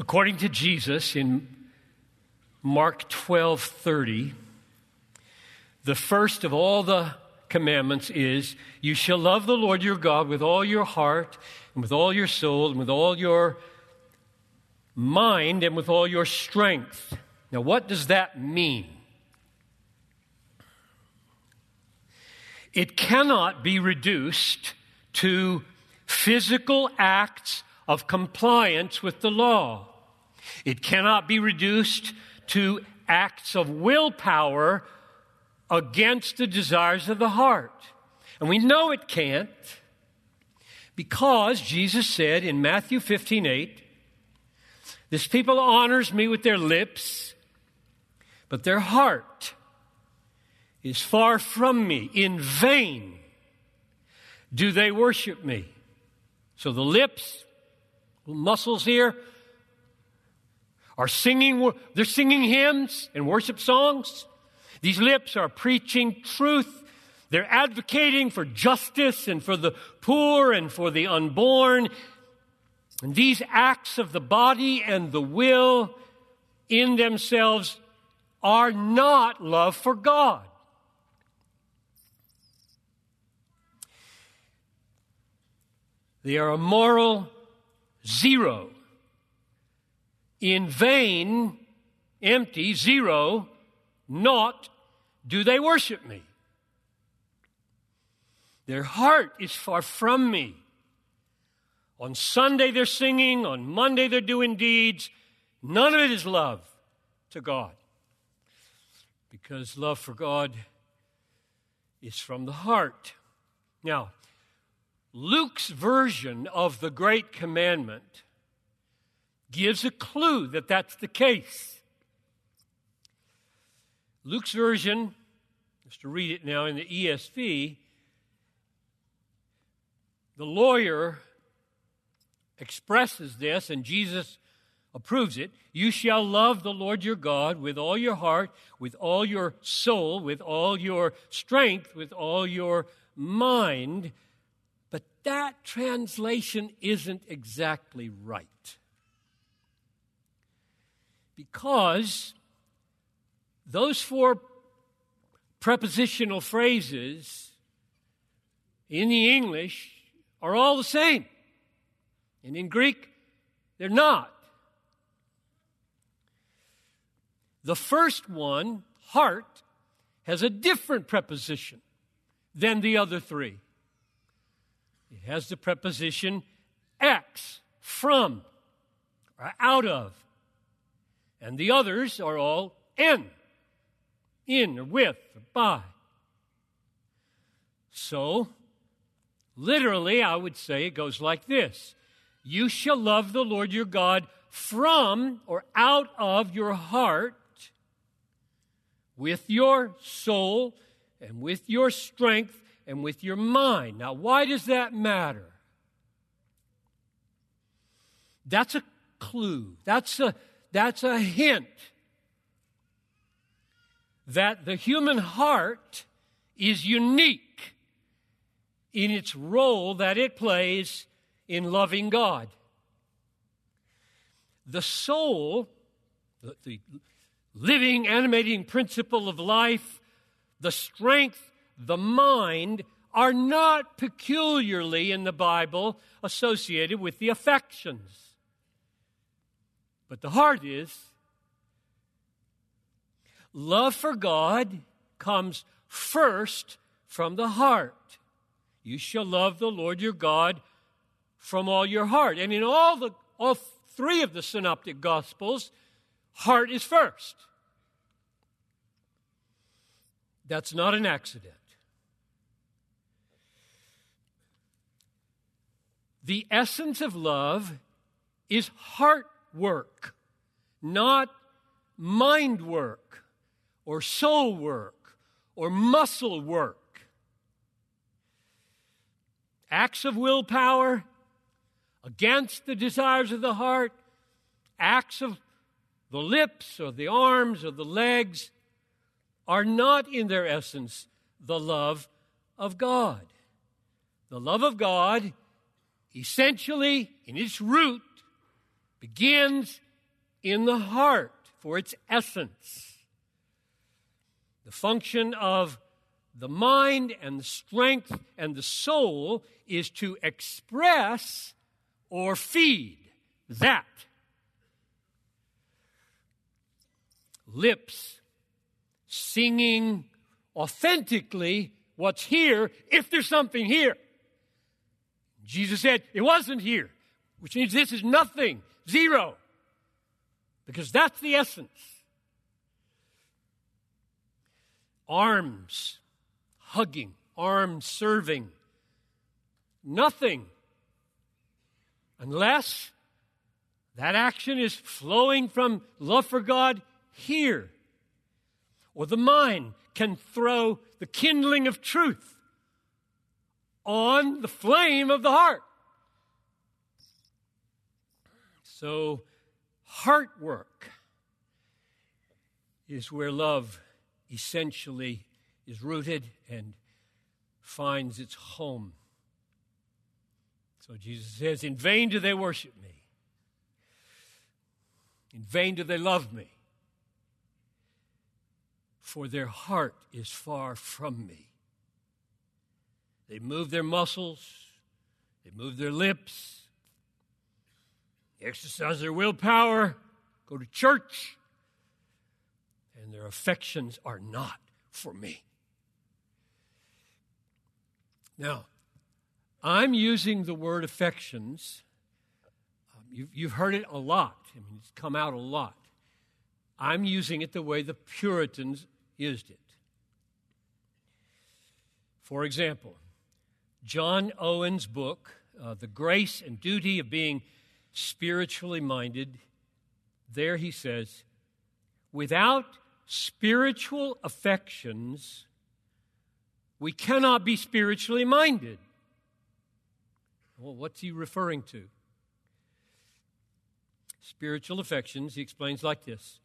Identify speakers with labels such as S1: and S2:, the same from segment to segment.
S1: According to Jesus in Mark 12:30, the first of all the commandments is you shall love the Lord your God with all your heart and with all your soul and with all your mind and with all your strength. Now, what does that mean? It cannot be reduced to physical acts of compliance with the law. It cannot be reduced to acts of willpower against the desires of the heart. And we know it can't because Jesus said in Matthew 15 8, This people honors me with their lips, but their heart is far from me. In vain do they worship me. So the lips, muscles here, are singing, they're singing hymns and worship songs. These lips are preaching truth. They're advocating for justice and for the poor and for the unborn. And these acts of the body and the will in themselves are not love for God. They are a moral zero. In vain, empty, zero, not do they worship me. Their heart is far from me. On Sunday they're singing, on Monday they're doing deeds. None of it is love to God. Because love for God is from the heart. Now, Luke's version of the Great Commandment gives a clue that that's the case. Luke's version, just to read it now in the ESV, the lawyer expresses this, and Jesus approves it. You shall love the Lord your God with all your heart, with all your soul, with all your strength, with all your mind But that translation isn't exactly right. Because those four prepositional phrases in the English are all the same. And in Greek, they're not. The first one, heart, has a different preposition than the other three. It has the preposition ex, from, or out of. And the others are all in, in, or with, or by. So, literally, I would say it goes like this You shall love the Lord your God from or out of your heart with your soul and with your strength and with your mind. Now, why does that matter? That's a clue. That's a, that's a hint that the human heart is unique in its role that it plays in loving God. The soul, the, living, animating principle of life, the strength the mind are not peculiarly in the Bible associated with the affections. But the heart is. Love for God comes first from the heart. You shall love the Lord your God from all your heart. And in all the all three of the synoptic gospels, heart is first. That's not an accident. The essence of love is heart work, not mind work or soul work or muscle work. Acts of willpower against the desires of the heart, acts of the lips or the arms or the legs are not in their essence the love of God. The love of God essentially, in its root, begins in the heart for its essence. The function of the mind and the strength and the soul is to express or feed that. Lips singing authentically what's here if there's something here. Jesus said it wasn't here, which means this is nothing, zero, because that's the essence. Arms hugging, arms serving, nothing unless that action is flowing from love for God here. Or the mind can throw the kindling of truth on the flame of the heart. So, heart work is where love essentially is rooted and finds its home. So Jesus says, In vain do they worship me, in vain do they love me, for their heart is far from me. They move their muscles, they move their lips, exercise their willpower, go to church, and their affections are not for me. Now, I'm using the word affections. Um, you've, you've heard it a lot. I mean, it's come out a lot. I'm using it the way the Puritans used it. For example, John Owen's book, uh, The Grace and Duty of Being Spiritually Minded, there he says, without spiritual affections, we cannot be spiritually minded. Well, what's he referring to? Spiritual affections, he explains like this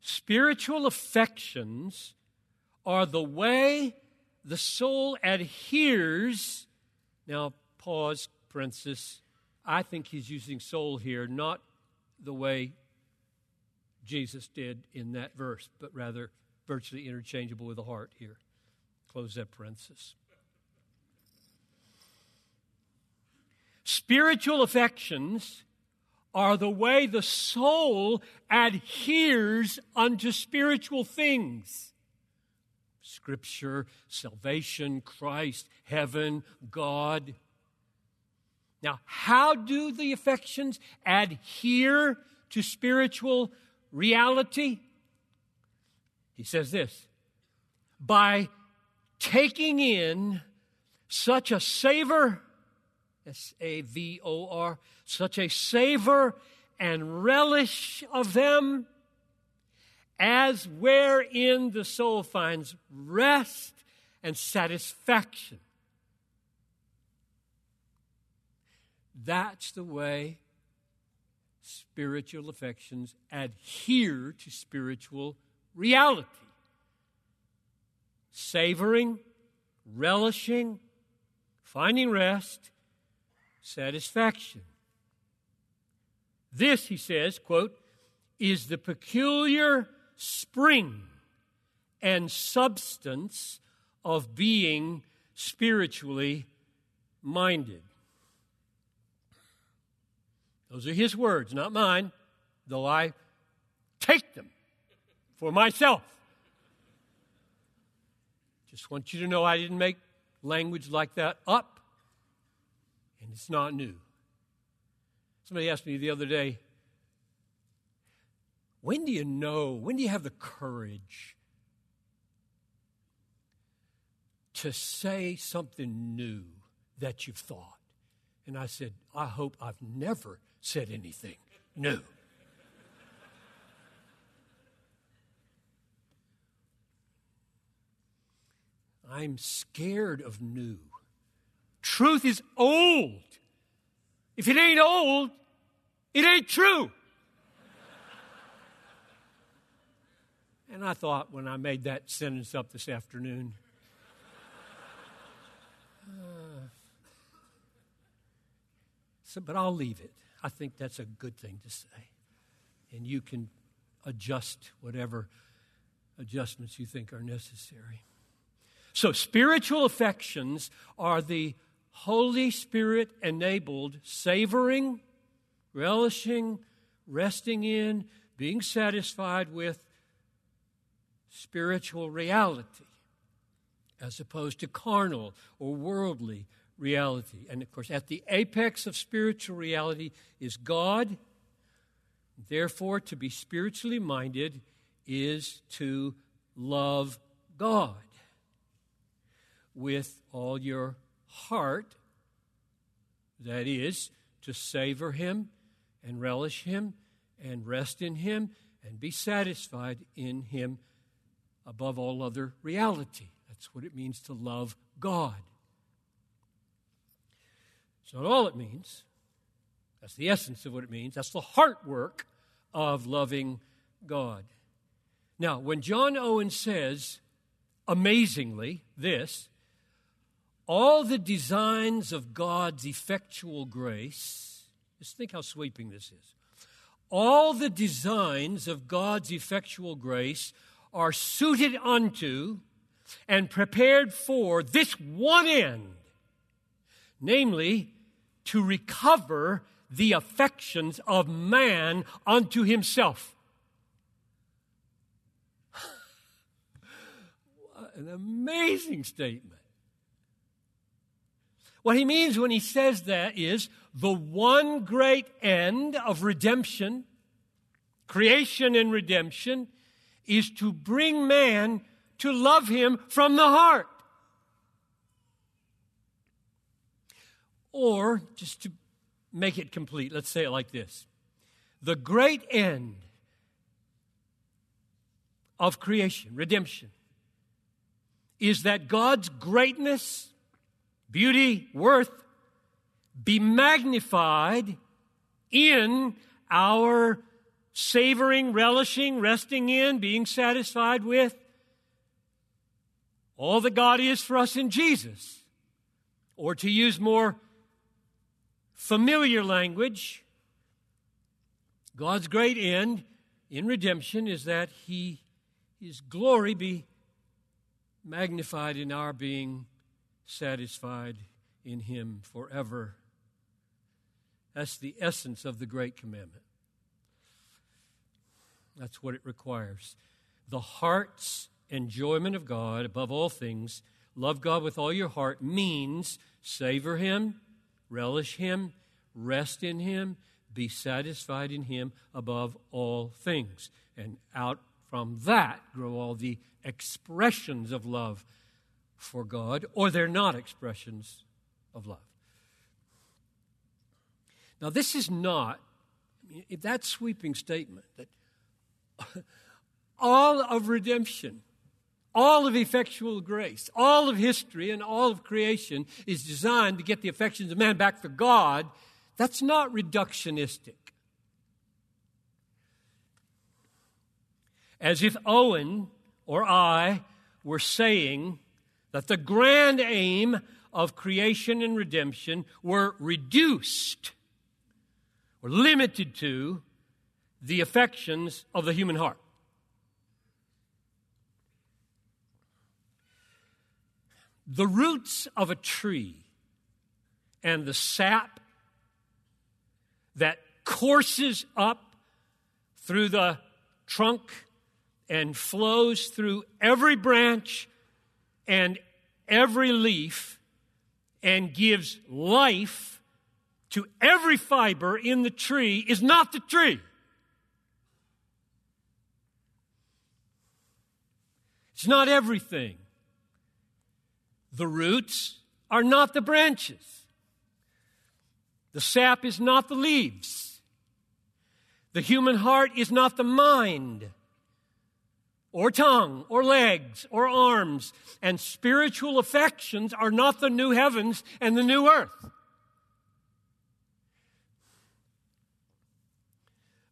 S1: Spiritual affections are the way the soul adheres. Now, pause, parenthesis. I think he's using soul here, not the way Jesus did in that verse, but rather virtually interchangeable with the heart here. Close that parenthesis. Spiritual affections are the way the soul adheres unto spiritual things Scripture, salvation, Christ, heaven, God. Now, how do the affections adhere to spiritual reality? He says this by taking in such a savor, S A V O R, such a savor and relish of them as wherein the soul finds rest and satisfaction. That's the way spiritual affections adhere to spiritual reality. Savoring, relishing, finding rest, satisfaction. This, he says, quote, is the peculiar spring and substance of being spiritually minded. Those are his words, not mine, though I take them for myself. Just want you to know I didn't make language like that up, and it's not new. Somebody asked me the other day, when do you know, when do you have the courage to say something new that you've thought? And I said, I hope I've never said anything new. I'm scared of new. Truth is old. If it ain't old, it ain't true. And I thought when I made that sentence up this afternoon, uh, so, but I'll leave it. I think that's a good thing to say. and you can adjust whatever adjustments you think are necessary. So, spiritual affections are the Holy Spirit enabled savoring, relishing, resting in, being satisfied with spiritual reality as opposed to carnal or worldly reality. And of course, at the apex of spiritual reality is God. Therefore, to be spiritually minded is to love God with all your heart. That is, to savor Him and relish Him and rest in Him and be satisfied in Him above all other reality. That's what it means to love God. Not all it means. That's the essence of what it means. That's the heart work of loving God. Now, when John Owen says, amazingly, this, all the designs of God's effectual grace, just think how sweeping this is. All the designs of God's effectual grace are suited unto and prepared for this one end, namely, to recover the affections of man unto himself. An amazing statement. What he means when he says that is the one great end of redemption, creation and redemption, is to bring man to love him from the heart. Or, just to make it complete, let's say it like this The great end of creation, redemption, is that God's greatness, beauty, worth be magnified in our savoring, relishing, resting in, being satisfied with all that God is for us in Jesus. Or to use more familiar language, God's great end in redemption is that He, His glory be magnified in our being satisfied in Him forever. That's the essence of the Great Commandment. That's what it requires. The heart's enjoyment of God above all things, love God with all your heart, means savor Him, relish Him, rest in Him, be satisfied in Him above all things. And out from that grow all the expressions of love for God, or they're not expressions of love. Now, this is not that sweeping statement that all of redemption all of effectual grace, all of history, and all of creation is designed to get the affections of man back to God. That's not reductionistic. As if Owen or I were saying that the grand aim of creation and redemption were reduced or limited to the affections of the human heart. The roots of a tree and the sap that courses up through the trunk and flows through every branch and every leaf and gives life to every fiber in the tree is not the tree. It's not everything. The roots are not the branches. The sap is not the leaves. The human heart is not the mind, or tongue, or legs, or arms. And spiritual affections are not the new heavens and the new earth.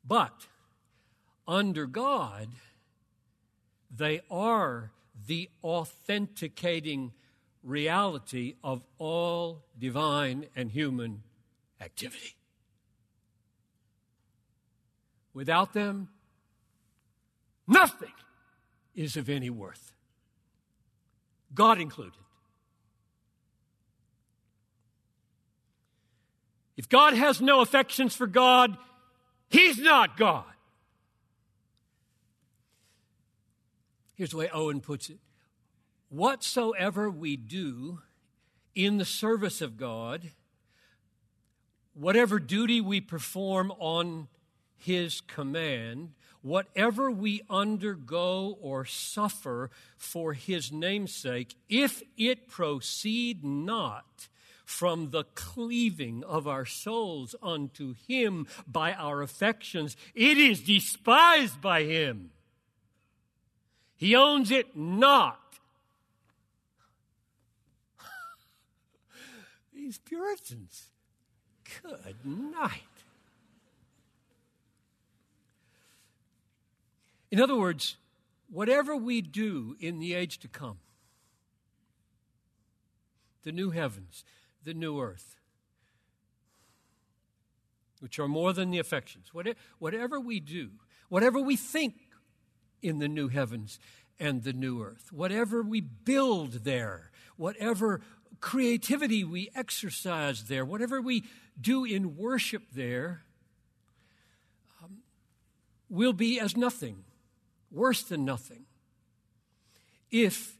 S1: But under God, they are the authenticating reality of all divine and human activity. Without them, nothing is of any worth. God included. If God has no affections for God, He's not God. Here's the way Owen puts it Whatsoever we do in the service of God, whatever duty we perform on His command, whatever we undergo or suffer for His namesake, if it proceed not from the cleaving of our souls unto Him by our affections, it is despised by Him. He owns it not. These Puritans. Good night. In other words, whatever we do in the age to come, the new heavens, the new earth, which are more than the affections, whatever we do, whatever we think in the new heavens and the new earth, whatever we build there, whatever creativity we exercise there, whatever we do in worship there, um, will be as nothing, worse than nothing, if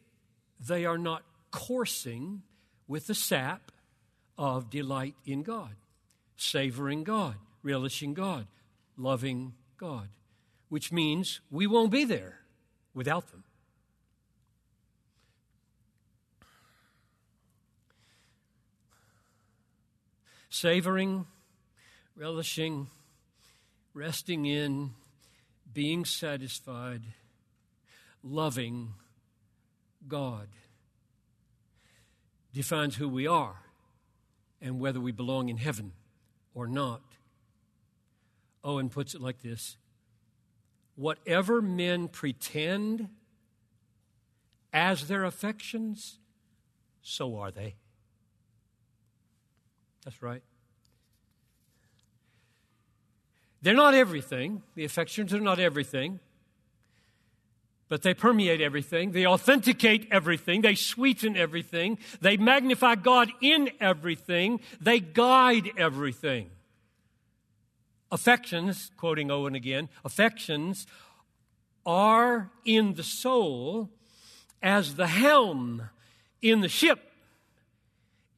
S1: they are not coursing with the sap of delight in God, savoring God, relishing God, loving God, which means we won't be there without them. Savoring, relishing, resting in, being satisfied, loving God defines who we are and whether we belong in heaven or not. Owen puts it like this Whatever men pretend as their affections, so are they. That's right. They're not everything. The affections are not everything. But they permeate everything. They authenticate everything. They sweeten everything. They magnify God in everything. They guide everything. Affections, quoting Owen again, affections are in the soul as the helm in the ship.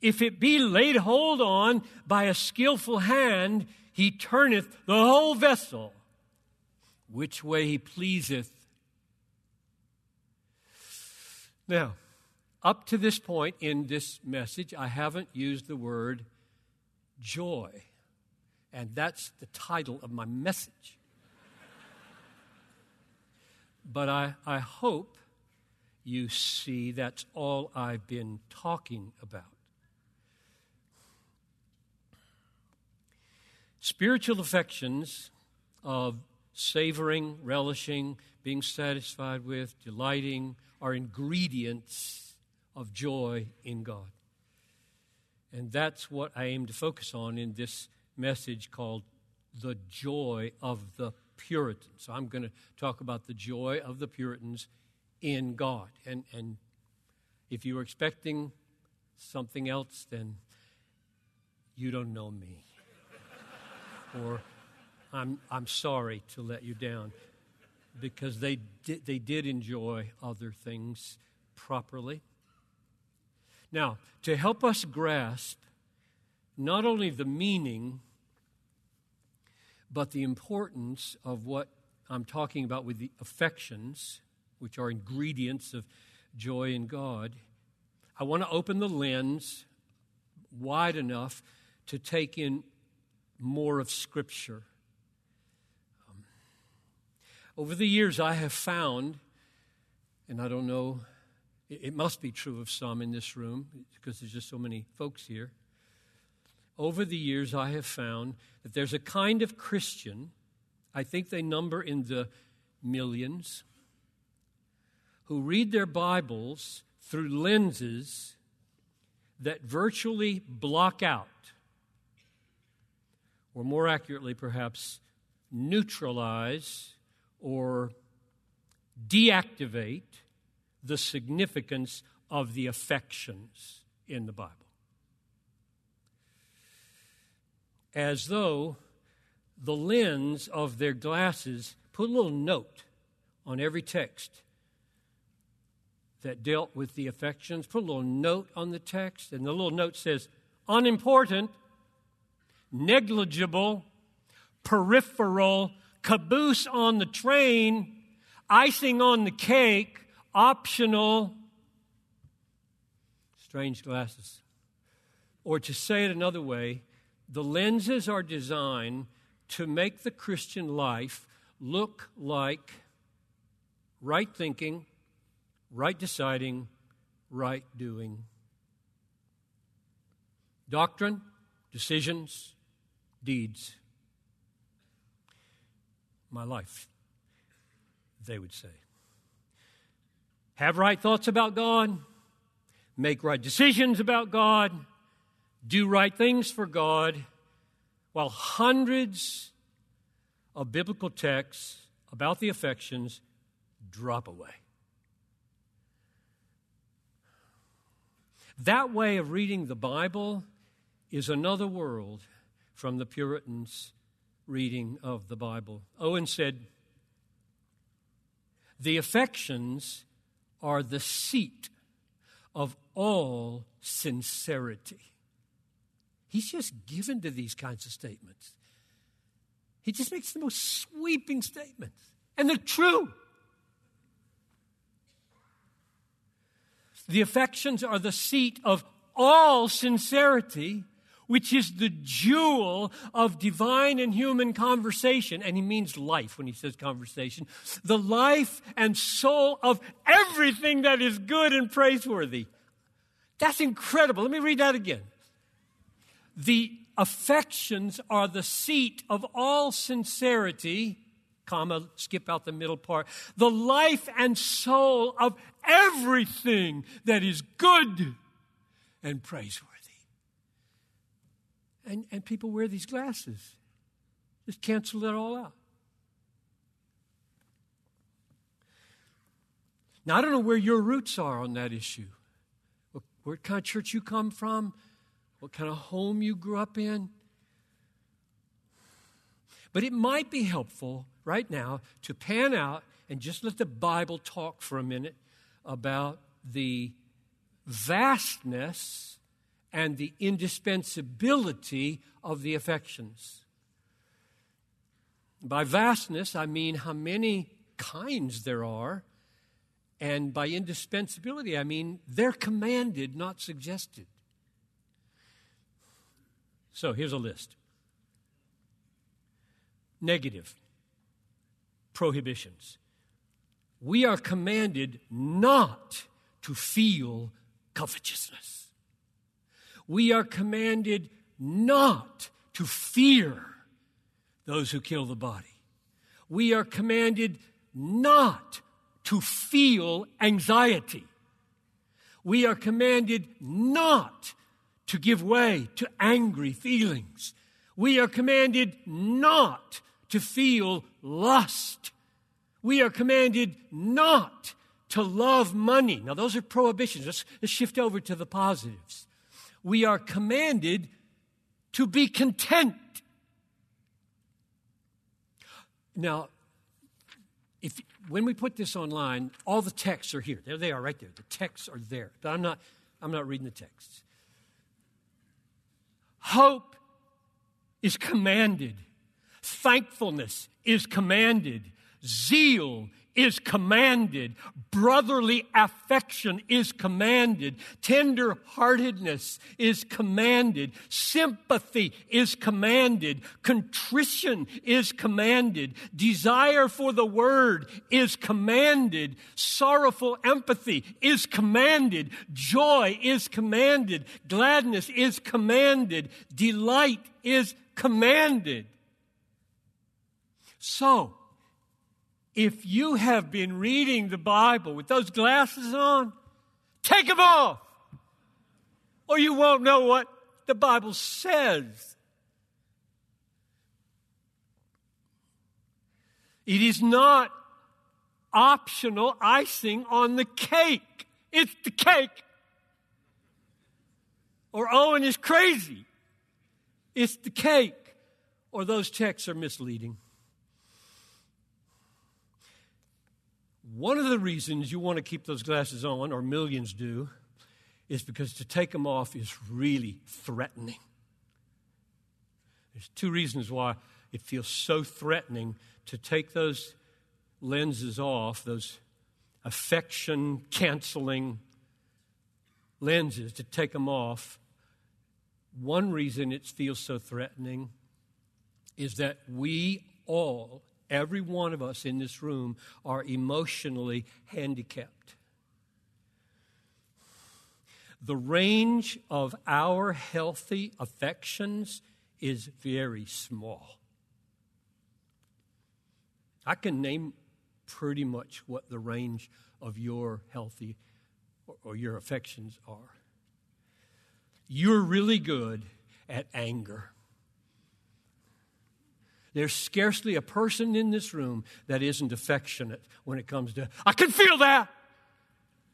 S1: If it be laid hold on by a skillful hand, he turneth the whole vessel which way he pleaseth. Now, up to this point in this message, I haven't used the word joy. And that's the title of my message. but I, I hope you see that's all I've been talking about. Spiritual affections of savoring, relishing, being satisfied with, delighting, are ingredients of joy in God. And that's what I aim to focus on in this message called The Joy of the Puritans. So I'm going to talk about the joy of the Puritans in God. And, and if you were expecting something else, then you don't know me. Or I'm, I'm sorry to let you down because they did, they did enjoy other things properly. Now, to help us grasp not only the meaning but the importance of what I'm talking about with the affections, which are ingredients of joy in God, I want to open the lens wide enough to take in more of Scripture. Um, over the years, I have found, and I don't know, it, it must be true of some in this room because there's just so many folks here over the years, I have found that there's a kind of Christian, I think they number in the millions, who read their Bibles through lenses that virtually block out, or more accurately, perhaps, neutralize or deactivate the significance of the affections in the Bible. As though the lens of their glasses put a little note on every text that dealt with the affections, put a little note on the text, and the little note says, unimportant, negligible, peripheral, caboose on the train, icing on the cake, optional. Strange glasses. Or to say it another way, the lenses are designed to make the Christian life look like right thinking, right deciding, right doing. Doctrine, decisions, deeds. My life, they would say. Have right thoughts about God, make right decisions about God, do right things for God, while hundreds of biblical texts about the affections drop away. That way of reading the Bible is another world from the Puritans' reading of the Bible. Owen said, The affections are the seat of all sincerity. He's just given to these kinds of statements. He just makes the most sweeping statements, and they're true. The affections are the seat of all sincerity, which is the jewel of divine and human conversation. And he means life when he says conversation. The life and soul of everything that is good and praiseworthy. That's incredible. Let me read that again. The affections are the seat of all sincerity comma, skip out the middle part. The life and soul of everything that is good and praiseworthy. And, and people wear these glasses. Just cancel it all out. Now, I don't know where your roots are on that issue. What, kind of church you come from, what kind of home you grew up in. But it might be helpful right now to pan out and just let the Bible talk for a minute about the vastness and the indispensability of the affections. By vastness, I mean how many kinds there are, and by indispensability, I mean they're commanded, not suggested. So here's a list negative prohibitions. We are commanded not to feel covetousness. We are commanded not to fear those who kill the body. We are commanded not to feel anxiety. We are commanded not to give way to angry feelings. We are commanded not to feel lust. We are commanded not to love money. Now, those are prohibitions. Let's, let's shift over to the positives. We are commanded to be content. Now, if, when we put this online, all the texts are here. There they are right there. The texts are there. But I'm not, I'm not reading the texts. Hope is commanded. Thankfulness is commanded. Zeal is commanded. Brotherly affection is commanded. Tender heartedness is commanded. Sympathy is commanded. Contrition is commanded. Desire for the word is commanded. Sorrowful empathy is commanded. Joy is commanded. Gladness is commanded. Delight is commanded. So, if you have been reading the Bible with those glasses on, take them off, or you won't know what the Bible says. It is not optional icing on the cake. It's the cake. Or Owen is crazy. It's the cake. Or those texts are misleading. One of the reasons you want to keep those glasses on, or millions do, is because to take them off is really threatening. There's two reasons why it feels so threatening to take those lenses off, those affection canceling lenses, to take them off. One reason it feels so threatening is that we all, every one of us in this room, are emotionally handicapped. The range of our healthy affections is very small. I can name pretty much what the range of your healthy or, your affections are. You're really good at anger. There's scarcely a person in this room that isn't affectionate when it comes to, I can feel that.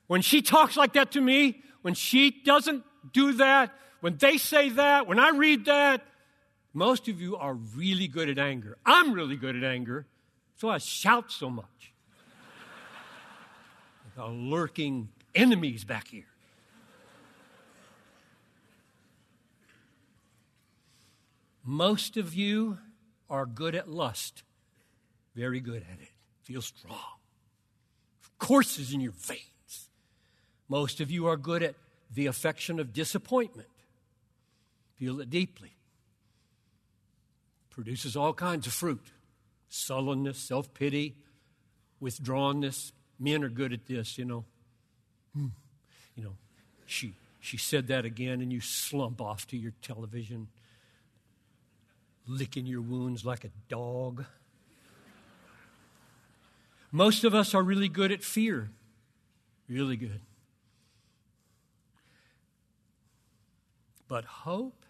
S1: When she talks like that to me, when she doesn't do that, when they say that, when I read that, most of you are really good at anger. I'm really good at anger, so I shout so much. like lurking enemies back here. Most of you are good at lust. Very good at it. Feel strong. Courses in your veins. Most of you are good at the affection of disappointment. Feel it deeply. Produces all kinds of fruit sullenness, self pity, withdrawnness. Men are good at this, you know. Hmm. You know, she, she said that again, and you slump off to your television licking your wounds like a dog. Most of us are really good at fear. Really good. But hope,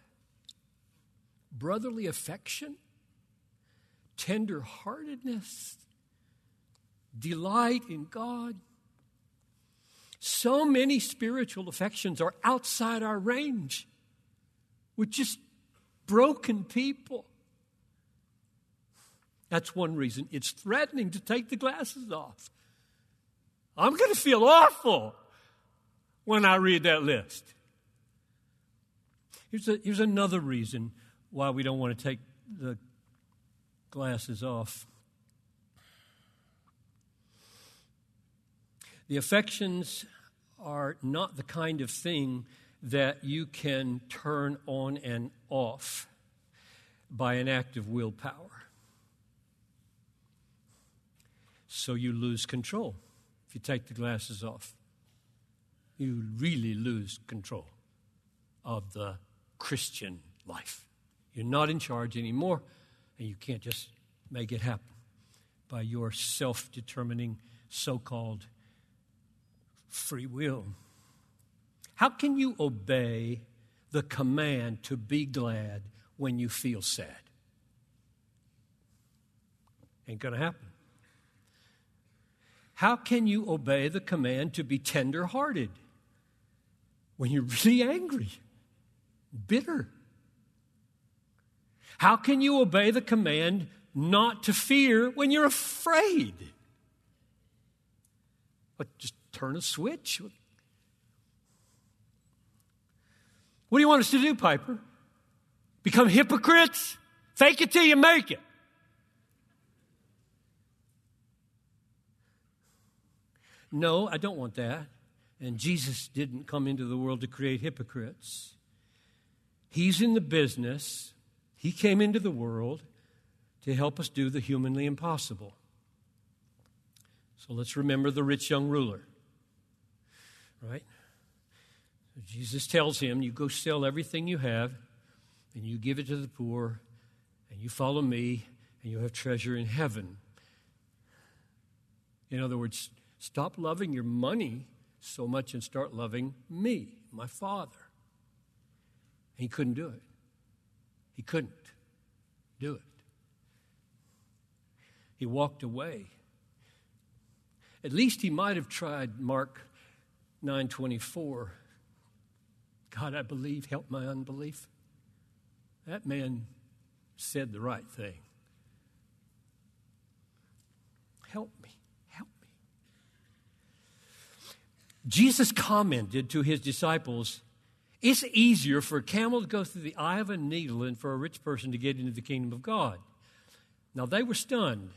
S1: brotherly affection, tender-heartedness, delight in God. So many spiritual affections are outside our range. We're just broken people. That's one reason. It's threatening to take the glasses off. I'm going to feel awful when I read that list. Here's, a, here's another reason why we don't want to take the glasses off. The affections are not the kind of thing that you can turn on and off by an act of willpower. So you lose control if you take the glasses off. You really lose control of the Christian life. You're not in charge anymore, and you can't just make it happen by your self determining so called free will. How can you obey the command to be glad when you feel sad? Ain't going to happen. How can you obey the command to be tender hearted when you're really angry, bitter? How can you obey the command not to fear when you're afraid? But just turn a switch. What do you want us to do, Piper? Become hypocrites? Fake it till you make it. No, I don't want that. And Jesus didn't come into the world to create hypocrites. He's in the business, He came into the world to help us do the humanly impossible. So let's remember the rich young ruler, right? Jesus tells him, You go sell everything you have, and you give it to the poor, and you follow me, and you'll have treasure in heaven. In other words, stop loving your money so much and start loving me, my Father. And he couldn't do it. He couldn't do it. He walked away. At least he might have tried Mark 9:24. God, I believe, help my unbelief. That man said the right thing. Help me, help me. Jesus commented to his disciples, It's easier for a camel to go through the eye of a needle than for a rich person to get into the kingdom of God. Now they were stunned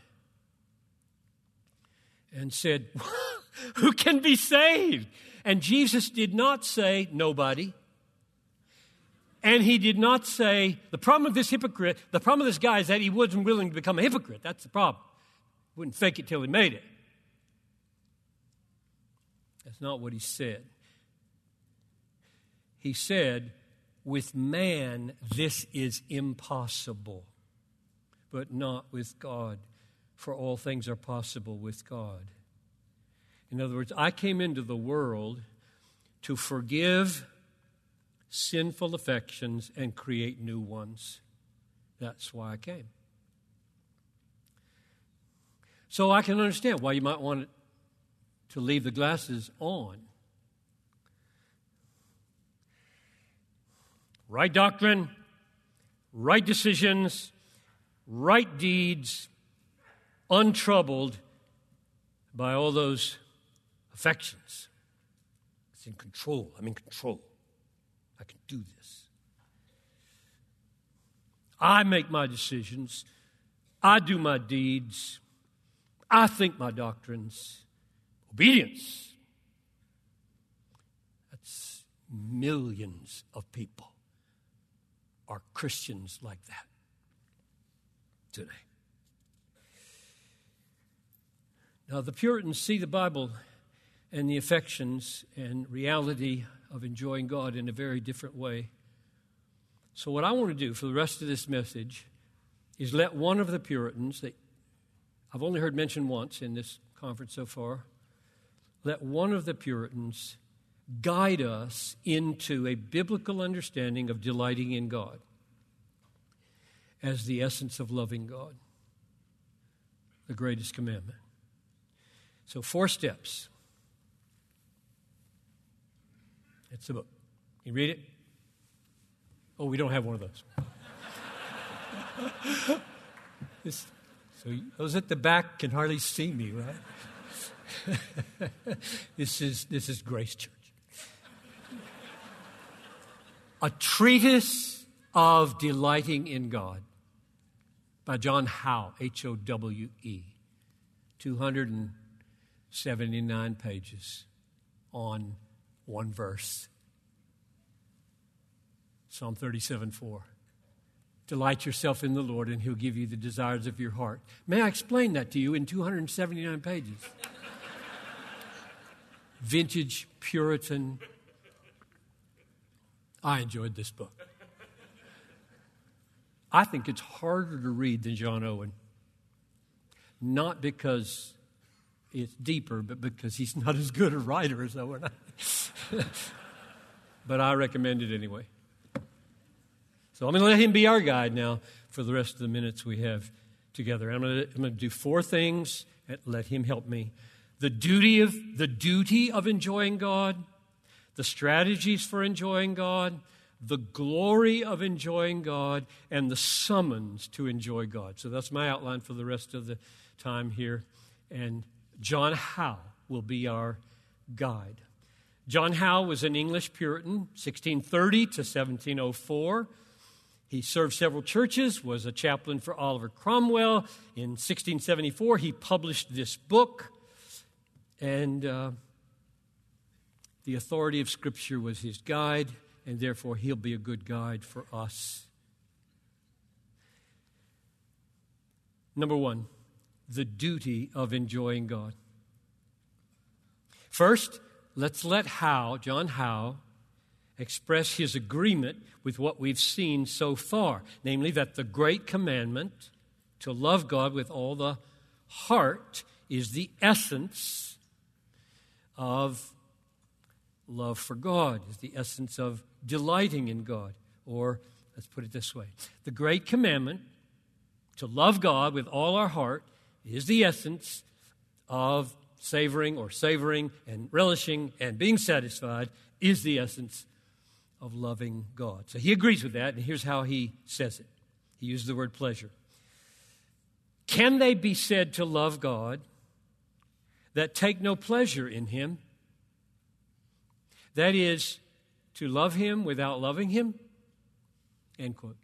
S1: and said, Who can be saved? And Jesus did not say, Nobody. And he did not say, the problem of this hypocrite, the problem of this guy is that he wasn't willing to become a hypocrite. That's the problem. Wouldn't fake it till he made it. That's not what he said. He said, with man, this is impossible, but not with God, for all things are possible with God. In other words, I came into the world to forgive sinful affections and create new ones. That's why I came. So I can understand why you might want to leave the glasses on. Right doctrine, right decisions, right deeds, untroubled by all those affections. It's in control. I'm in control. Can do this. I make my decisions. I do my deeds. I think my doctrines. Obedience. That's millions of people are Christians like that today. Now, the Puritans see the Bible and the affections and reality of enjoying God in a very different way. So, what I want to do for the rest of this message is let one of the Puritans that I've only heard mentioned once in this conference so far, let one of the Puritans guide us into a biblical understanding of delighting in God as the essence of loving God, the greatest commandment. So, four steps. It's a book. You read it? Oh, we don't have one of those. this, so those at the back can hardly see me, right? this is this is Grace Church. A treatise of delighting in God by John Howe, H O W E, 279 pages on one verse. Psalm 37 4. Delight yourself in the Lord, and He'll give you the desires of your heart. May I explain that to you in 279 pages? Vintage Puritan. I enjoyed this book. I think it's harder to read than John Owen. Not because it's deeper, but because he's not as good a writer as Owen. but I recommend it anyway. So I'm going to let him be our guide now for the rest of the minutes we have together. I'm going to, I'm going to do four things and let him help me. The duty of the duty of enjoying God, the strategies for enjoying God, the glory of enjoying God, and the summons to enjoy God. So that's my outline for the rest of the time here. And John Howe will be our guide. John Howe was an English Puritan, 1630 to 1704. He served several churches, was a chaplain for Oliver Cromwell. In 1674, he published this book, and uh, the authority of Scripture was his guide, and therefore he'll be a good guide for us. Number one, the duty of enjoying God. First, let's let Howe, John Howe, express his agreement with what we've seen so far, namely that the great commandment to love God with all the heart is the essence of love for God, is the essence of delighting in God. Or let's put it this way the great commandment to love God with all our heart is the essence of savoring or savoring and relishing and being satisfied is the essence of loving God. So he agrees with that, and here's how he says it. He uses the word pleasure. Can they be said to love God that take no pleasure in him? That is, to love him without loving him? End quote.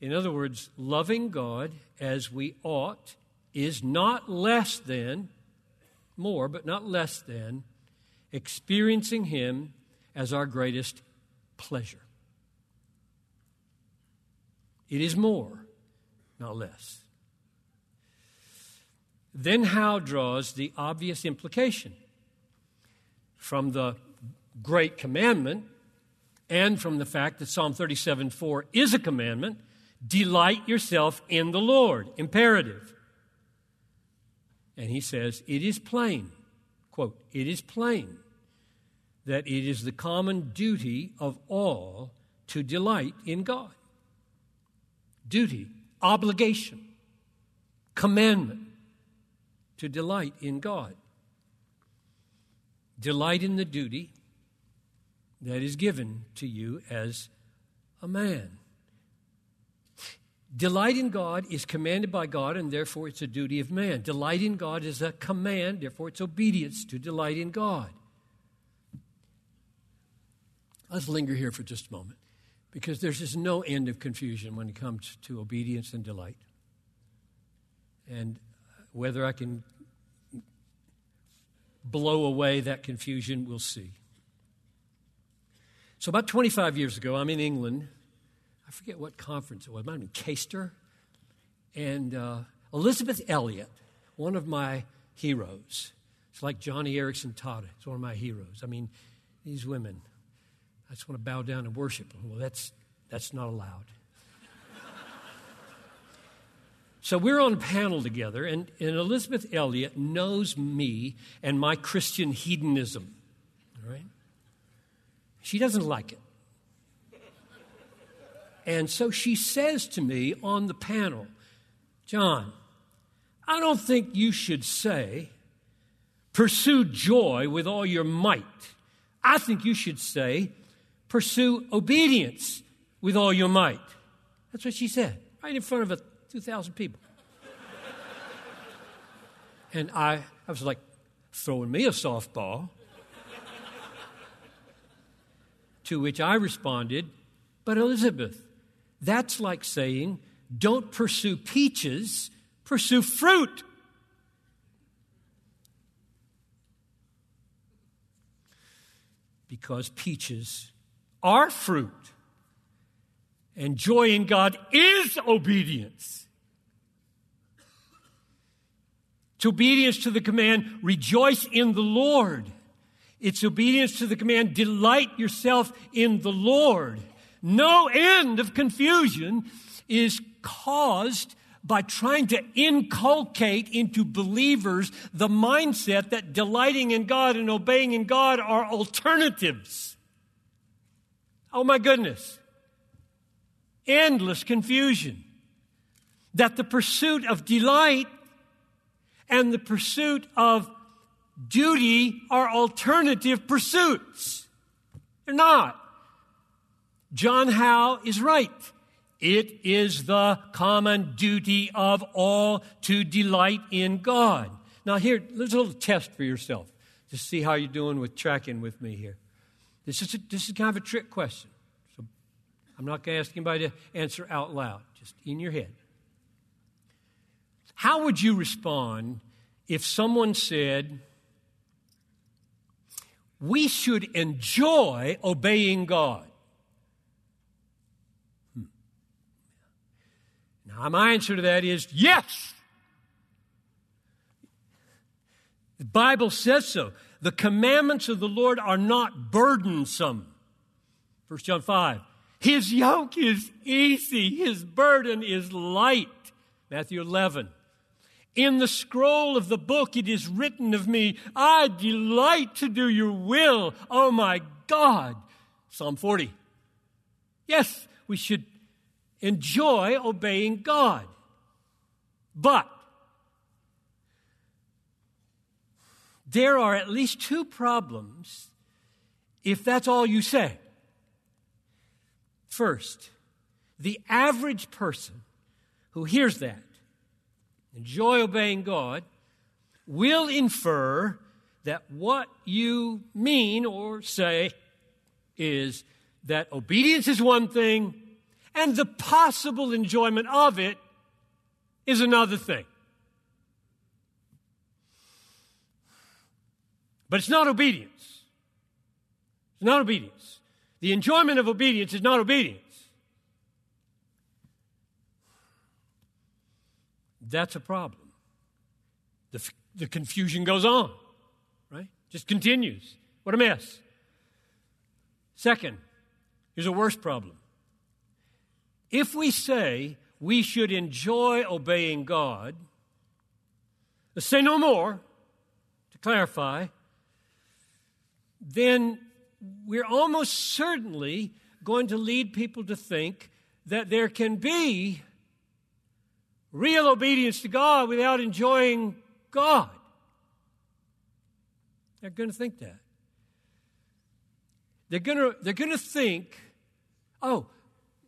S1: In other words, loving God as we ought is not less than, more, but not less than, experiencing Him as our greatest pleasure. It is more, not less. Then Howe draws the obvious implication from the great commandment and from the fact that Psalm 37 4 is a commandment Delight yourself in the Lord. Imperative. And he says, It is plain, quote, it is plain that it is the common duty of all to delight in God. Duty, obligation, commandment to delight in God. Delight in the duty that is given to you as a man. Delight in God is commanded by God, and therefore it's a duty of man. Delight in God is a command, therefore it's obedience to delight in God. Let's linger here for just a moment because there's just no end of confusion when it comes to obedience and delight. And whether I can blow away that confusion, we'll see. So, about 25 years ago, I'm in England I forget what conference it was, it might have been Caister. And uh, Elisabeth Elliot, one of my heroes. It's like Joni Eareckson Tada. It's one of my heroes. I mean, these women, I just want to bow down and worship them. Well, that's, that's not allowed. so we're on a panel together, and, and Elisabeth Elliot knows me and my Christian hedonism. All right? She doesn't like it. And so she says to me on the panel, John, I don't think you should say, pursue joy with all your might. I think you should say, pursue obedience with all your might. That's what she said, right in front of a 2,000 people. and I, I was like, throwing me a softball. to which I responded, But Elisabeth, that's like saying, don't pursue peaches, pursue fruit. Because peaches are fruit. And joy in God is obedience. It's obedience to the command, rejoice in the Lord. It's obedience to the command, delight yourself in the Lord. No end of confusion is caused by trying to inculcate into believers the mindset that delighting in God and obeying in God are alternatives. Oh my goodness. Endless confusion. That the pursuit of delight and the pursuit of duty are alternative pursuits. They're not. John Howe is right. It is the common duty of all to delight in God. Now, here, there's a little test for yourself to see how you're doing with tracking with me here. This is, a, this is kind of a trick question. So I'm not going to ask anybody to answer out loud, just in your head. How would you respond if someone said, We should enjoy obeying God? My answer to that is yes. The Bible says so. The commandments of the Lord are not burdensome. 1 John 5. His yoke is easy, his burden is light. Matthew 11. In the scroll of the book it is written of me, I delight to do your will, oh my God. Psalm 40. Yes, we should enjoy obeying God. But there are at least two problems if that's all you say. First, the average person who hears that, enjoy obeying God, will infer that what you mean or say is that obedience is one thing and the possible enjoyment of it is another thing. But it's not obedience. It's not obedience. The enjoyment of obedience is not obedience. That's a problem. The, the confusion goes on, right? Just continues. What a mess. Second, here's a worse problem. If we say we should enjoy obeying God, say no more to clarify, then we're almost certainly going to lead people to think that there can be real obedience to God without enjoying God. They're going to think that. They're going to, they're going to think, oh,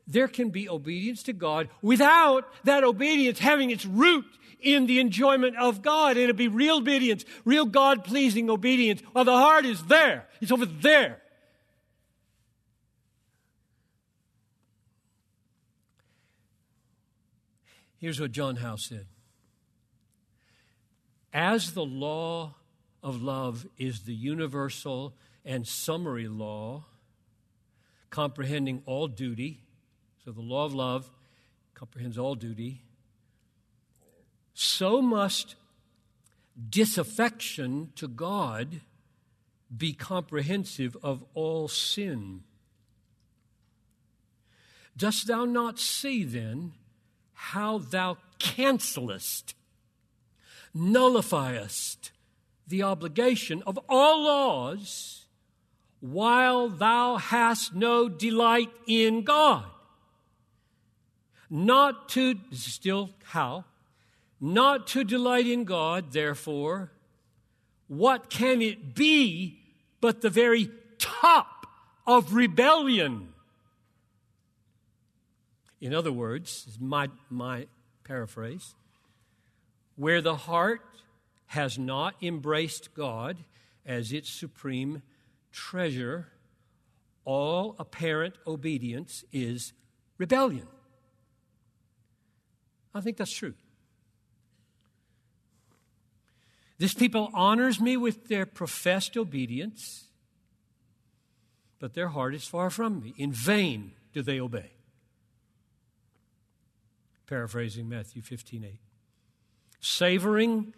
S1: there can be obedience to God without that obedience having its root in the enjoyment of God. It'll be real obedience, real God pleasing obedience, while the heart is there. It's over there. Here's what John Howe said As the law of love is the universal and summary law, comprehending all duty, so the law of love comprehends all duty, so must disaffection to God be comprehensive of all sin. Dost thou not see then how thou cancelest, nullifiest the obligation of all laws while thou hast no delight in God. Not to, still how, not to delight in God, therefore, what can it be but the very top of rebellion? In other words, my, my paraphrase, where the heart has not embraced God as its supreme treasure, all apparent obedience is rebellion. I think that's true. This people honors me with their professed obedience, but their heart is far from me. In vain do they obey paraphrasing Matthew 15 8. Savoring,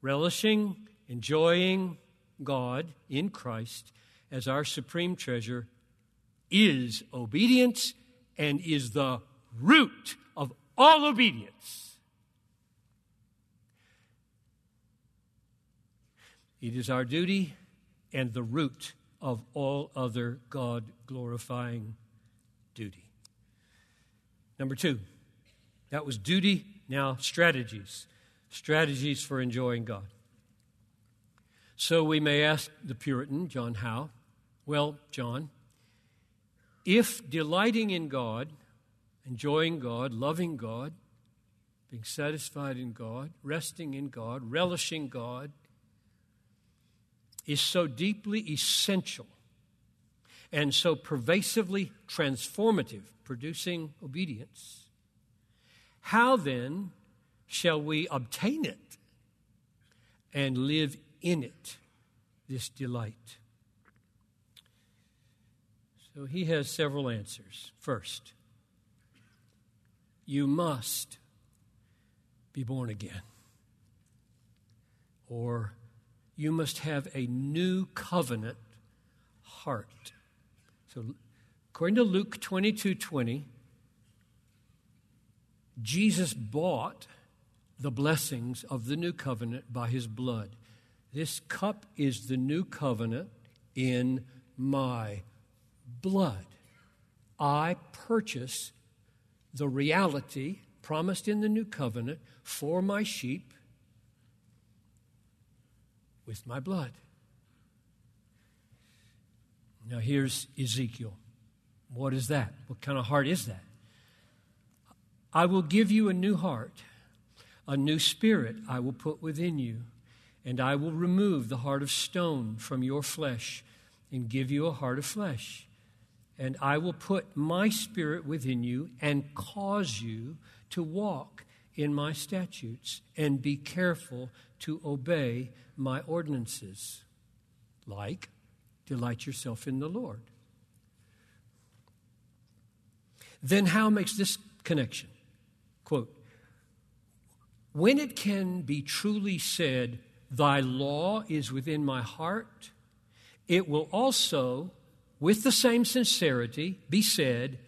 S1: relishing, enjoying God in Christ as our supreme treasure is obedience and is the root of all obedience. It is our duty and the root of all other God glorifying duty. Number two, that was duty, now strategies. Strategies for enjoying God. So we may ask the Puritan, John Howe, well, John, if delighting in God, enjoying God, loving God, being satisfied in God, resting in God, relishing God, is so deeply essential and so pervasively transformative, producing obedience, how then shall we obtain it and live in it, this delight? So he has several answers. First, you must be born again. Or you must have a new covenant heart. So according to Luke 22 20, Jesus bought the blessings of the new covenant by his blood. This cup is the new covenant in my blood. I purchase the reality promised in the new covenant for my sheep with my blood. Now, here's Ezekiel. What is that? What kind of heart is that? I will give you a new heart, a new spirit I will put within you, and I will remove the heart of stone from your flesh and give you a heart of flesh. And I will put my spirit within you and cause you to walk in my statutes and be careful to obey my ordinances. Like, delight yourself in the Lord. Then Howe makes this connection? Quote, when it can be truly said, Thy law is within my heart, it will also, with the same sincerity, be said,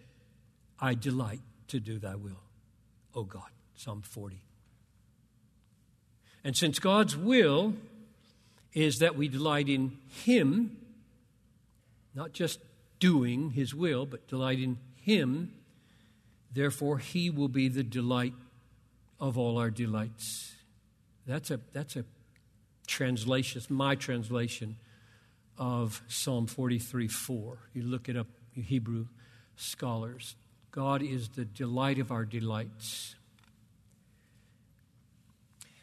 S1: I delight to do thy will, O God. Psalm 40. And since God's will is that we delight in Him, not just doing His will, but delight in Him, therefore He will be the delight of all our delights. That's a, that's a translation, my translation of Psalm 43 4. You look it up, you Hebrew scholars. God is the delight of our delights.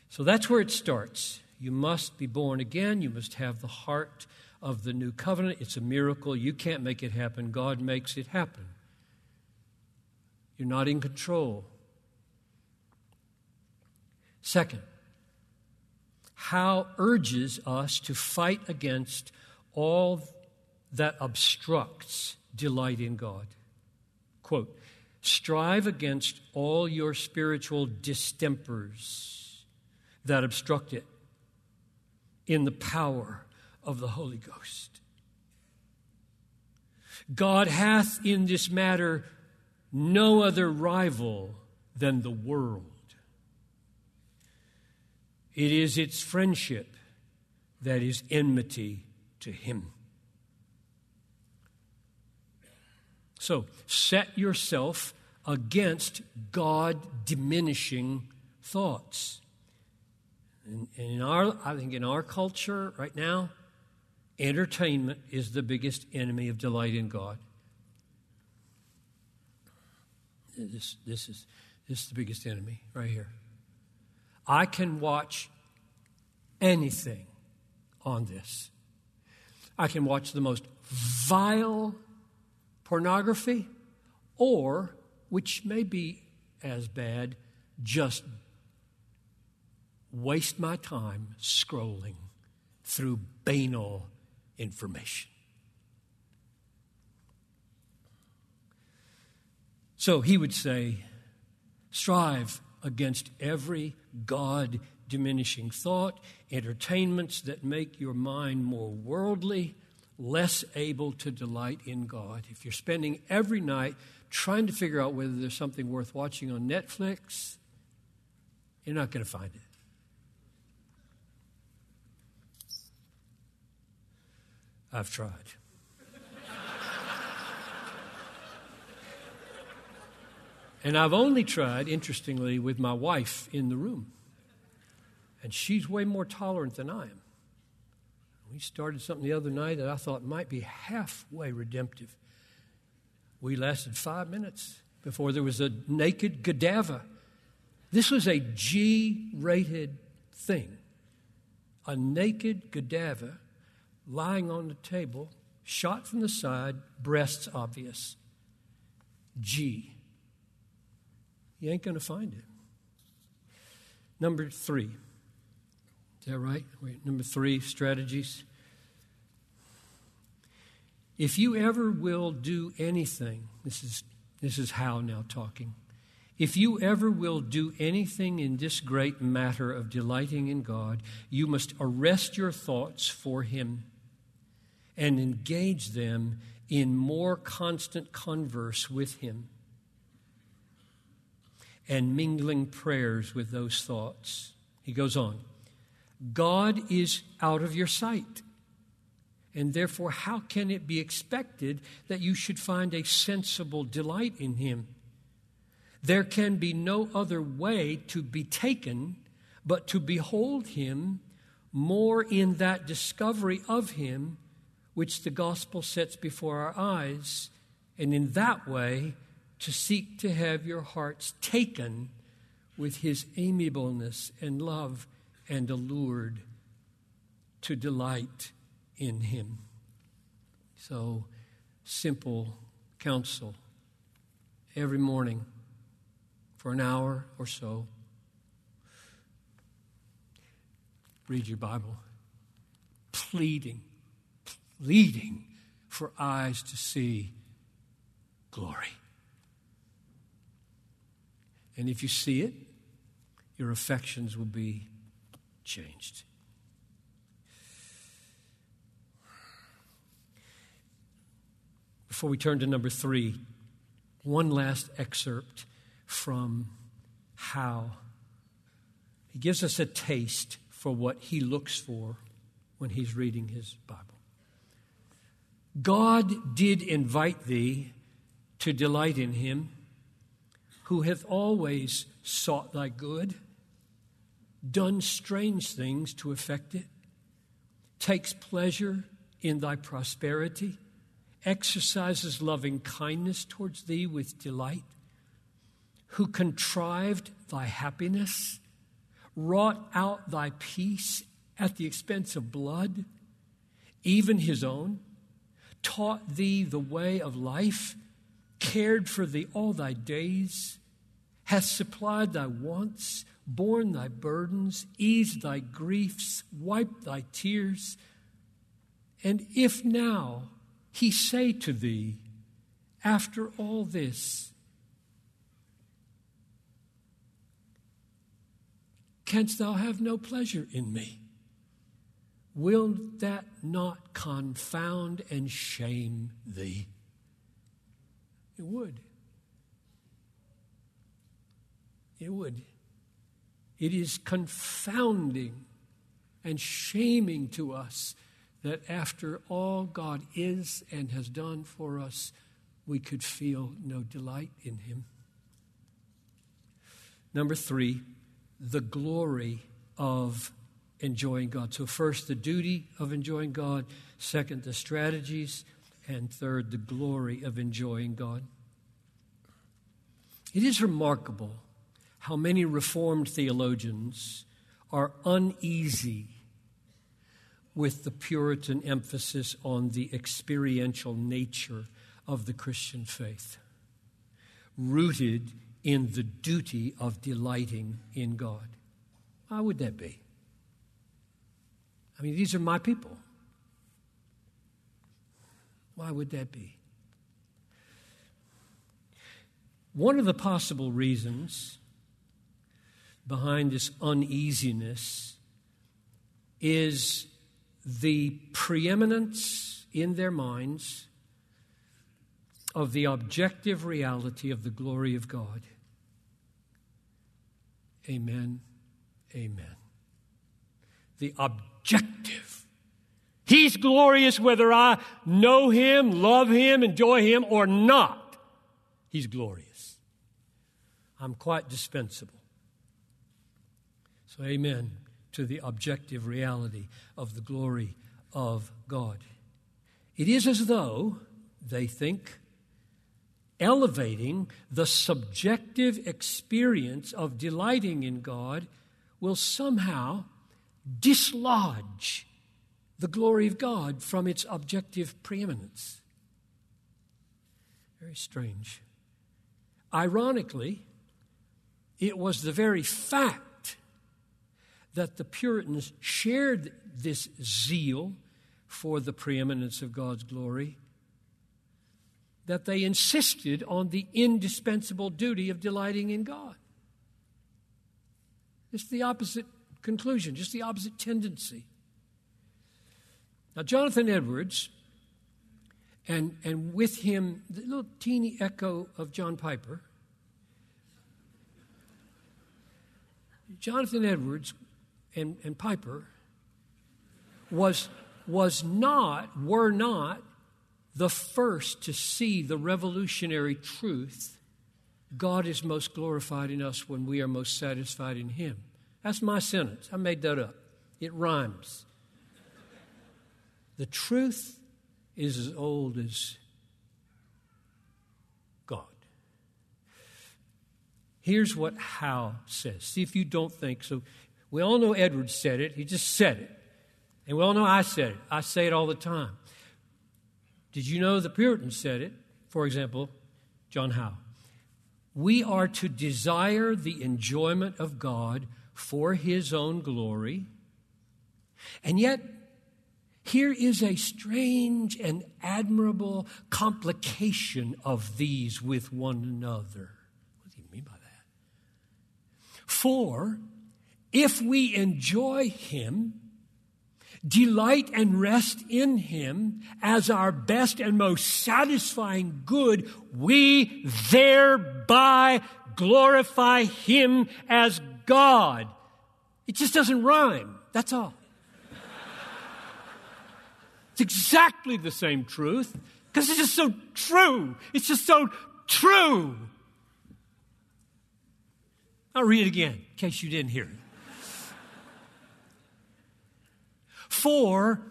S1: So that's where it starts. You must be born again. You must have the heart of the new covenant. It's a miracle. You can't make it happen. God makes it happen. You're not in control. Second, Howe urges us to fight against all that obstructs delight in God. Quote, strive against all your spiritual distempers that obstruct it in the power of the Holy Ghost. God hath in this matter no other rival than the world. It is its friendship that is enmity to Him. So set yourself against God diminishing thoughts. And in our, I think in our culture right now, entertainment is the biggest enemy of delight in God. This, this, is, this is the biggest enemy right here. I can watch anything on this. I can watch the most vile pornography, or, which may be as bad, just waste my time scrolling through banal information. So he would say, strive against every God diminishing thought, entertainments that make your mind more worldly, less able to delight in God. If you're spending every night trying to figure out whether there's something worth watching on Netflix, you're not going to find it. I've tried. and I've only tried, interestingly, with my wife in the room. And she's way more tolerant than I am. We started something the other night that I thought might be halfway redemptive. We lasted five minutes before there was a naked Godiva. This was a G rated thing. A naked Godiva lying on the table, shot from the side, breasts obvious. G. You ain't going to find it. Number three. That right? Wait, number three strategies. If you ever will do anything, this is, this is Howe now talking. If you ever will do anything in this great matter of delighting in God, you must arrest your thoughts for Him and engage them in more constant converse with Him and mingling prayers with those thoughts. He goes on God is out of your sight. And therefore, how can it be expected that you should find a sensible delight in Him? There can be no other way to be taken but to behold Him more in that discovery of Him which the gospel sets before our eyes, and in that way to seek to have your hearts taken with His amiableness and love and allured to delight in Him. So, simple counsel every morning for an hour or so. Read your Bible, pleading, pleading for eyes to see glory. And if you see it, your affections will be changed. Before we turn to number three, one last excerpt from Howe he gives us a taste for what he looks for when he's reading his Bible. God did invite thee to delight in him, who hath always sought thy good, done strange things to effect it, takes pleasure in thy prosperity, exercises loving kindness towards thee with delight who contrived thy happiness, wrought out thy peace at the expense of blood, even his own, taught thee the way of life, cared for thee all thy days, hath supplied thy wants, borne thy burdens, eased thy griefs, wiped thy tears. And if now he say to thee, after all this, Canst thou have no pleasure in me? Will that not confound and shame thee? It would. It would. It is confounding and shaming to us that after all God is and has done for us, we could feel no delight in Him. Number three, the glory of enjoying God. So, first, the duty of enjoying God, second, the strategies, and third, the glory of enjoying God. It is remarkable how many Reformed theologians are uneasy with the Puritan emphasis on the experiential nature of the Christian faith, rooted in the duty of delighting in God. Why would that be? I mean, these are my people. Why would that be? One of the possible reasons behind this uneasiness is the preeminence in their minds of the objective reality of the glory of God. Amen. Amen. The objective. He's glorious whether I know him, love him, enjoy him, or not. He's glorious. I'm quite dispensable. So, amen to the objective reality of the glory of God. It is as though they think elevating the subjective experience of delighting in God will somehow dislodge the glory of God from its objective preeminence. Very strange. Ironically, it was the very fact that the Puritans shared this zeal for the preeminence of God's glory that they insisted on the indispensable duty of delighting in God. It's the opposite conclusion, just the opposite tendency. Now, Jonathan Edwards, and, and with him, the little teeny echo of John Piper, Jonathan Edwards and, and Piper was, was not, were not the first to see the revolutionary truth God is most glorified in us when we are most satisfied in Him. That's my sentence. I made that up. it rhymes. The truth is as old as God. Here's what Howe says. See if you don't think so. We all know Edward said it, he just said it. And we all know I said it. I say it all the time. Did you know the Puritans said it? For example, John Howe. We are to desire the enjoyment of God for his own glory. And yet, here is a strange and admirable complication of these with one another. What do you mean by that? For if we enjoy him, delight and rest in Him as our best and most satisfying good, we thereby glorify Him as God. It just doesn't rhyme. That's all. It's exactly the same truth because it's just so true. It's just so true. I'll read it again in case you didn't hear it. For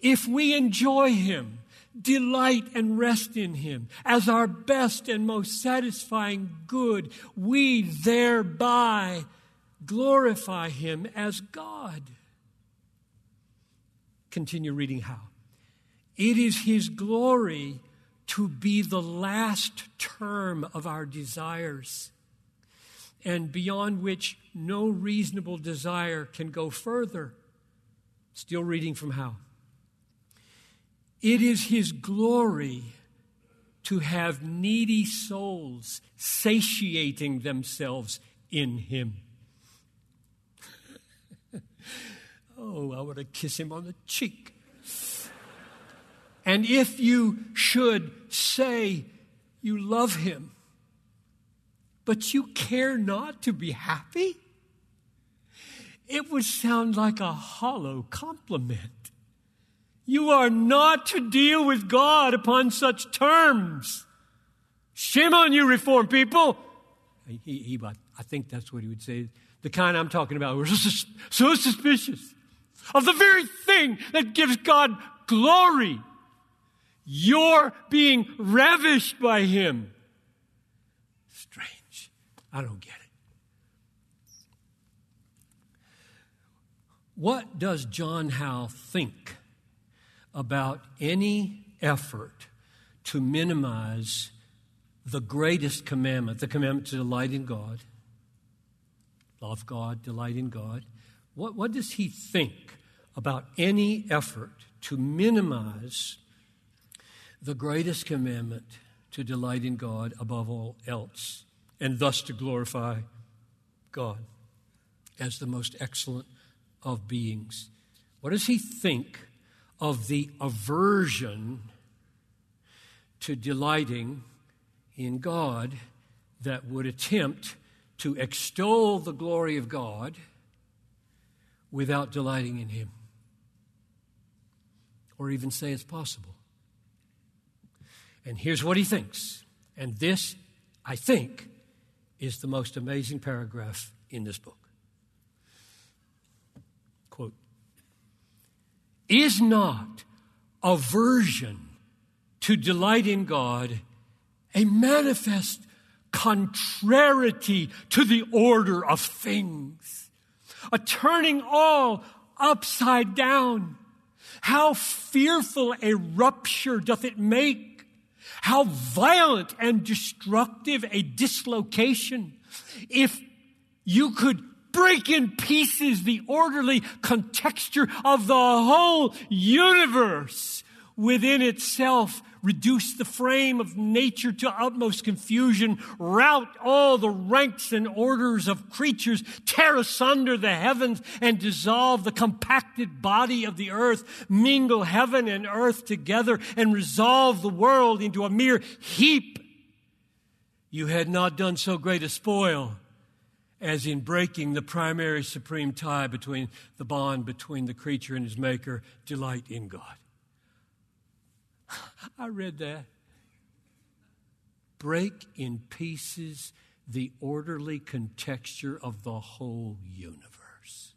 S1: if we enjoy Him, delight and rest in Him as our best and most satisfying good, we thereby glorify Him as God. Continue reading Howe. It is His glory to be the last term of our desires, and beyond which no reasonable desire can go further. Still reading from Howe? It is his glory to have needy souls satiating themselves in him. oh, I want to kiss him on the cheek. and if you should say you love him, but you care not to be happy, it would sound like a hollow compliment. You are not to deal with God upon such terms. Shame on you, Reformed people. He, he, I think that's what he would say. The kind I'm talking about. We're so suspicious of the very thing that gives God glory. You're being ravished by Him. Strange. I don't get it. What does John Howe think about any effort to minimize the greatest commandment, the commandment to delight in God? Love God, delight in God. What, what does he think about any effort to minimize the greatest commandment to delight in God above all else, and thus to glorify God as the most excellent of beings. What does he think of the aversion to delighting in God that would attempt to extol the glory of God without delighting in Him? Or even say it's possible. And here's what he thinks. And this, I think, is the most amazing paragraph in this book. Is not aversion to delight in God a manifest contrariety to the order of things? A turning all upside down. How fearful a rupture doth it make? How violent and destructive a dislocation if you could break in pieces the orderly contexture of the whole universe within itself, reduce the frame of nature to utmost confusion, rout all the ranks and orders of creatures, tear asunder the heavens, and dissolve the compacted body of the earth, mingle heaven and earth together, and resolve the world into a mere heap. You had not done so great a spoil as in breaking the primary supreme tie between the bond between the creature and his maker, delight in God. I read that. Break in pieces the orderly contexture of the whole universe.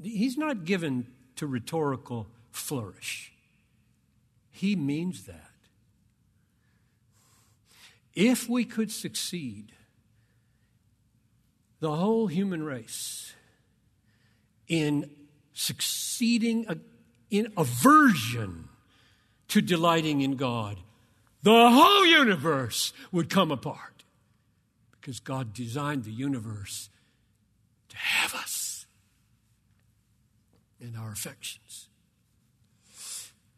S1: He's not given to rhetorical flourish. He means that. If we could succeed, the whole human race, in succeeding in aversion to delighting in God, the whole universe would come apart. Because God designed the universe to have us in our affections.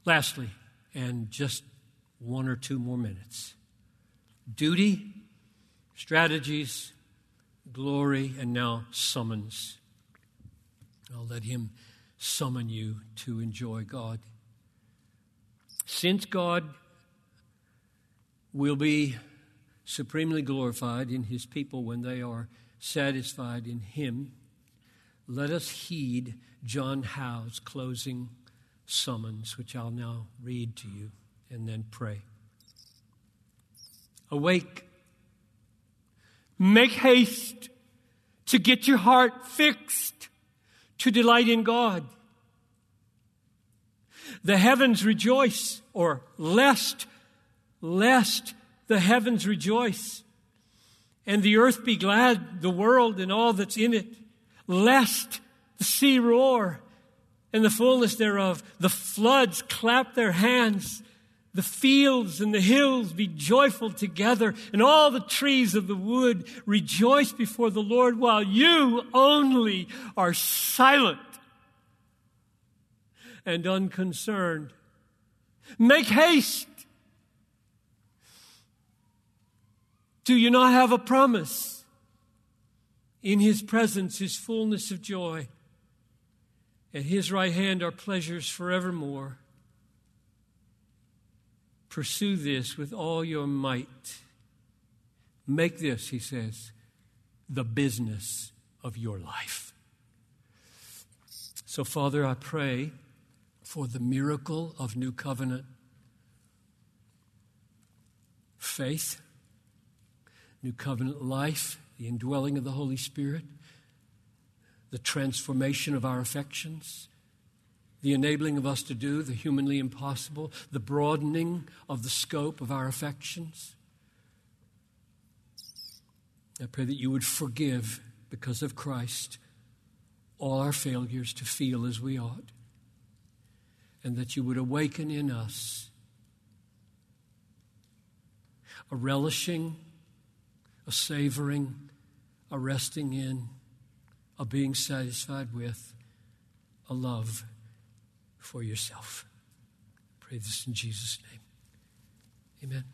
S1: Lastly, and just one or two more minutes duty, strategies, glory, and now summons. I'll let him summon you to enjoy God. Since God will be supremely glorified in his people when they are satisfied in him, let us heed John Howe's closing summons, which I'll now read to you and then pray. Awake. Make haste to get your heart fixed to delight in God. The heavens rejoice, or lest, lest the heavens rejoice, and the earth be glad, the world and all that's in it, lest the sea roar and the fullness thereof, the floods clap their hands, the fields and the hills be joyful together, and all the trees of the wood rejoice before the Lord, while you only are silent and unconcerned. Make haste. Do you not have a promise? In his presence is fullness of joy. At his right hand are pleasures forevermore. Pursue this with all your might. Make this, he says, the business of your life. So, Father, I pray for the miracle of new covenant faith, new covenant life, the indwelling of the Holy Spirit, the transformation of our affections the enabling of us to do the humanly impossible, the broadening of the scope of our affections. I pray that you would forgive, because of Christ, all our failures to feel as we ought, and that you would awaken in us a relishing, a savoring, a resting in, a being satisfied with, a love for yourself. Pray this in Jesus' name. Amen.